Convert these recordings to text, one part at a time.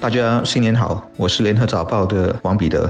大家新年好，我是联合早报的王彼得。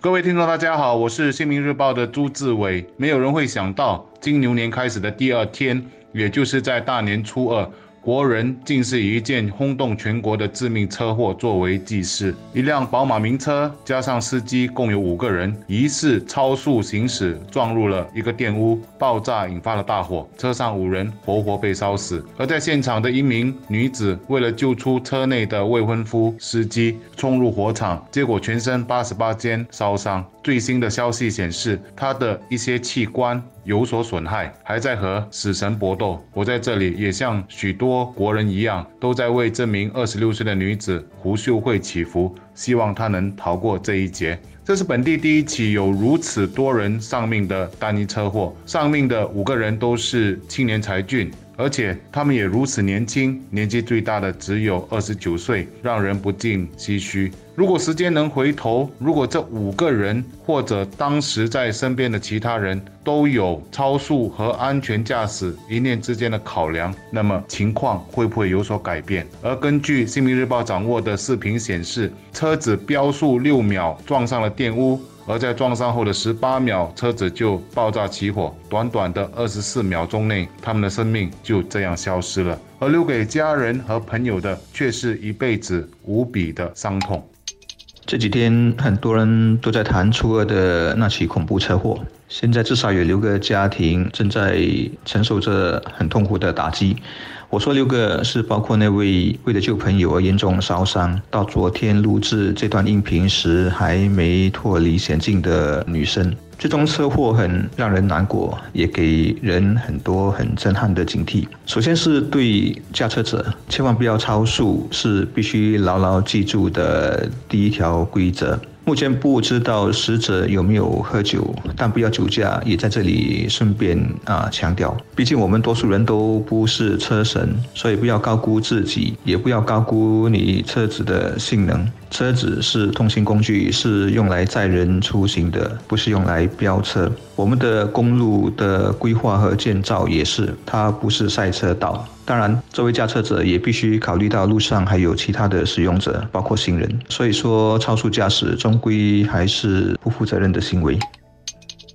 各位听众，大家好，我是新民日报的朱志伟。没有人会想到，金牛年开始的第二天，也就是在大年初二。国人竟是以一件轰动全国的致命车祸作为记事。一辆宝马名车加上司机共有五个人，疑似超速行驶，撞入了一个电屋，爆炸引发了大火，车上五人活活被烧死。而在现场的一名女子，为了救出车内的未婚夫，司机冲入火场，结果全身八十八间烧伤。最新的消息显示，她的一些器官。有所损害，还在和死神搏斗。我在这里也像许多国人一样，都在为这名二十六岁的女子胡秀慧祈福，希望她能逃过这一劫。这是本地第一起有如此多人丧命的单一车祸，丧命的五个人都是青年才俊。而且他们也如此年轻，年纪最大的只有二十九岁，让人不禁唏嘘。如果时间能回头，如果这五个人或者当时在身边的其他人都有超速和安全驾驶一念之间的考量，那么情况会不会有所改变？而根据《新民日报》掌握的视频显示，车子飙速六秒撞上了电屋。而在撞上后的十八秒，车子就爆炸起火。短短的二十四秒钟内，他们的生命就这样消失了，而留给家人和朋友的却是一辈子无比的伤痛。这几天很多人都在谈初二的那起恐怖车祸，现在至少有六个家庭正在承受着很痛苦的打击。我说六个是包括那位为了救朋友而严重烧伤，到昨天录制这段音频时还没脱离险境的女生。这宗车祸很让人难过，也给人很多很震撼的警惕。首先是对驾车者，千万不要超速，是必须牢牢记住的第一条规则。目前不知道死者有没有喝酒，但不要酒驾，也在这里顺便啊强调。毕竟我们多数人都不是车神，所以不要高估自己，也不要高估你车子的性能。车子是通行工具，是用来载人出行的，不是用来飙车。我们的公路的规划和建造也是，它不是赛车道。当然，作为驾车者也必须考虑到路上还有其他的使用者，包括行人。所以说，超速驾驶终归还是不负责任的行为。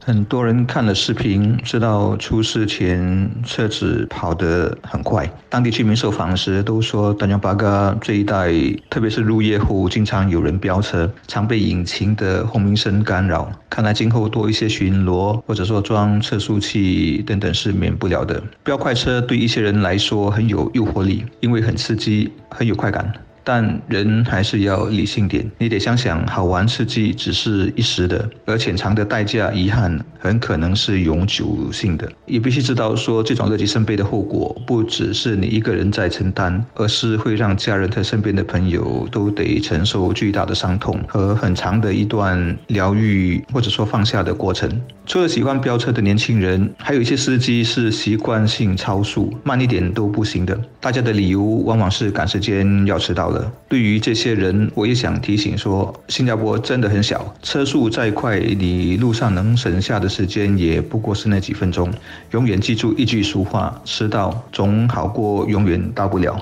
很多人看了视频，知道出事前车子跑得很快。当地居民受访时都说，丹江巴嘎这一带，特别是入夜后，经常有人飙车，常被引擎的轰鸣声干扰。看来今后多一些巡逻，或者说装测速器等等是免不了的。飙快车对一些人来说很有诱惑力，因为很刺激，很有快感。但人还是要理性点，你得想想，好玩刺激只是一时的，而潜藏的代价、遗憾很可能是永久性的。也必须知道，说这种乐极生悲的后果，不只是你一个人在承担，而是会让家人和身边的朋友都得承受巨大的伤痛和很长的一段疗愈或者说放下的过程。除了喜欢飙车的年轻人，还有一些司机是习惯性超速，慢一点都不行的。大家的理由往往是赶时间要迟到对于这些人，我也想提醒说，新加坡真的很小，车速再快，你路上能省下的时间也不过是那几分钟。永远记住一句俗话：迟到总好过永远到不了。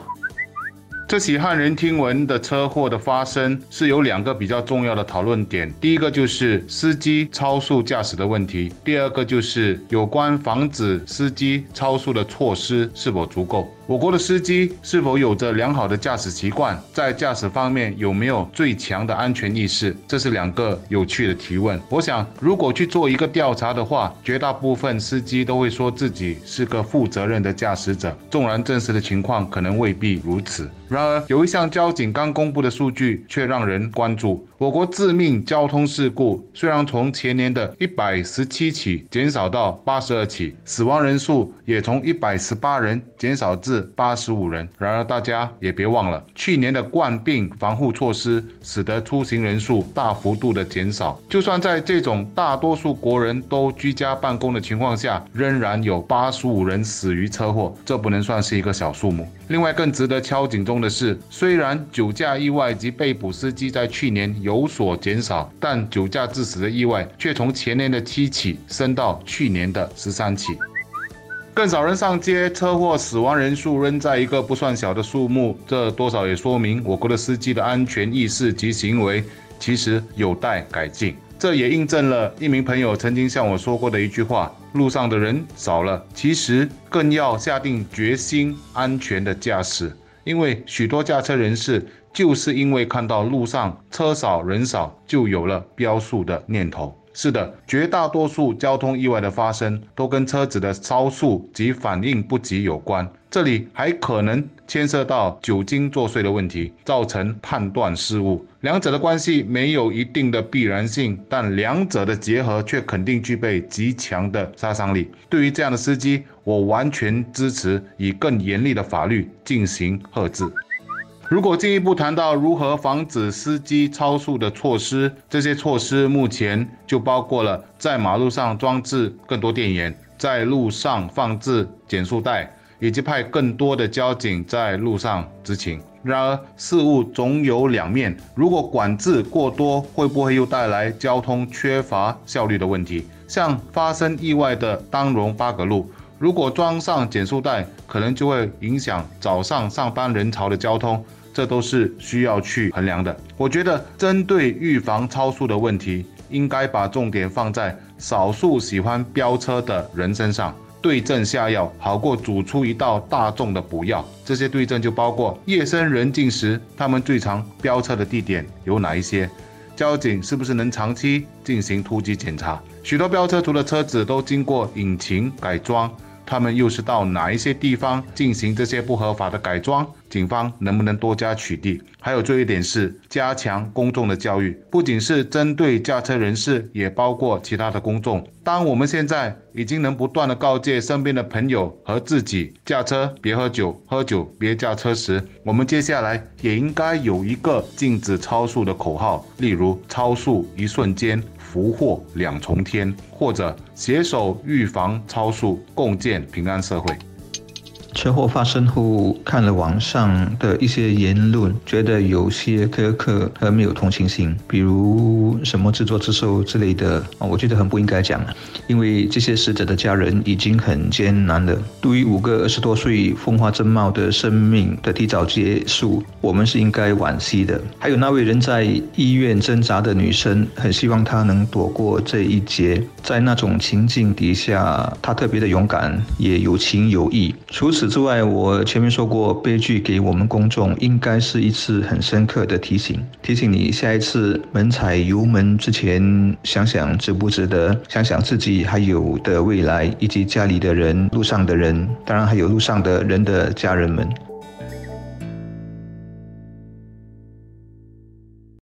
这起骇人听闻的车祸的发生是有两个比较重要的讨论点，第一个就是司机超速驾驶的问题，第二个就是有关防止司机超速的措施是否足够。我国的司机是否有着良好的驾驶习惯，在驾驶方面有没有最强的安全意识？这是两个有趣的提问。我想，如果去做一个调查的话，绝大部分司机都会说自己是个负责任的驾驶者。纵然真实的情况可能未必如此，然而有一项交警刚公布的数据却让人关注：我国致命交通事故虽然从前年的一百十七起减少到八十二起，死亡人数也从一百十八人减少至。八十五人。然而，大家也别忘了，去年的冠病防护措施使得出行人数大幅度的减少。就算在这种大多数国人都居家办公的情况下，仍然有八十五人死于车祸，这不能算是一个小数目。另外，更值得敲警钟的是，虽然酒驾意外及被捕司机在去年有有所减少，但酒驾致死的意外却从前年的七起升到去年的十三起。更少人上街，车祸死亡人数仍在一个不算小的数目，这多少也说明我国的司机的安全意识及行为其实有待改进。这也印证了一名朋友曾经向我说过的一句话：路上的人少了，其实更要下定决心安全的驾驶。因为许多驾车人士就是因为看到路上车少人少，就有了飙速的念头。是的，绝大多数交通意外的发生都跟车子的超速及反应不及有关。这里还可能牵涉到酒精作祟的问题，造成判断失误。两者的关系没有一定的必然性，但两者的结合却肯定具备极强的杀伤力。对于这样的司机，我完全支持以更严厉的法律进行遏制。如果进一步谈到如何防止司机超速的措施，这些措施目前就包括了在马路上装置更多电源，在路上放置减速带，以及派更多的交警在路上执勤。然而，事物总有两面，如果管制过多，会不会又带来交通缺乏效率的问题？像发生意外的当容巴格路，如果装上减速带，可能就会影响早上上班人潮的交通。这都是需要去衡量的。我觉得，针对预防超速的问题，应该把重点放在少数喜欢飙车的人身上，对症下药，好过煮出一道大众的补药。这些对症就包括夜深人静时，他们最常飙车的地点有哪一些？交警是不是能长期进行突击检查？许多飙车族的车子都经过引擎改装。他们又是到哪一些地方进行这些不合法的改装？警方能不能多加取缔？还有最后一点是加强公众的教育，不仅是针对驾车人士，也包括其他的公众。当我们现在已经能不断的告诫身边的朋友和自己，驾车别喝酒，喝酒别驾车时，我们接下来也应该有一个禁止超速的口号，例如超速一瞬间。福祸两重天，或者携手预防超速，共建平安社会。车祸发生后，看了网上的一些言论，觉得有些苛刻和没有同情心，比如什么自作自受之类的啊，我觉得很不应该讲，因为这些死者的家人已经很艰难了。对于五个二十多岁风华正茂的生命的提早结束，我们是应该惋惜的。还有那位人在医院挣扎的女生，很希望她能躲过这一劫。在那种情境底下，她特别的勇敢，也有情有义。除此。此之外，我前面说过，悲剧给我们公众应该是一次很深刻的提醒，提醒你下一次猛踩油门之前，想想值不值得，想想自己还有的未来，以及家里的人、路上的人，当然还有路上的人的家人们。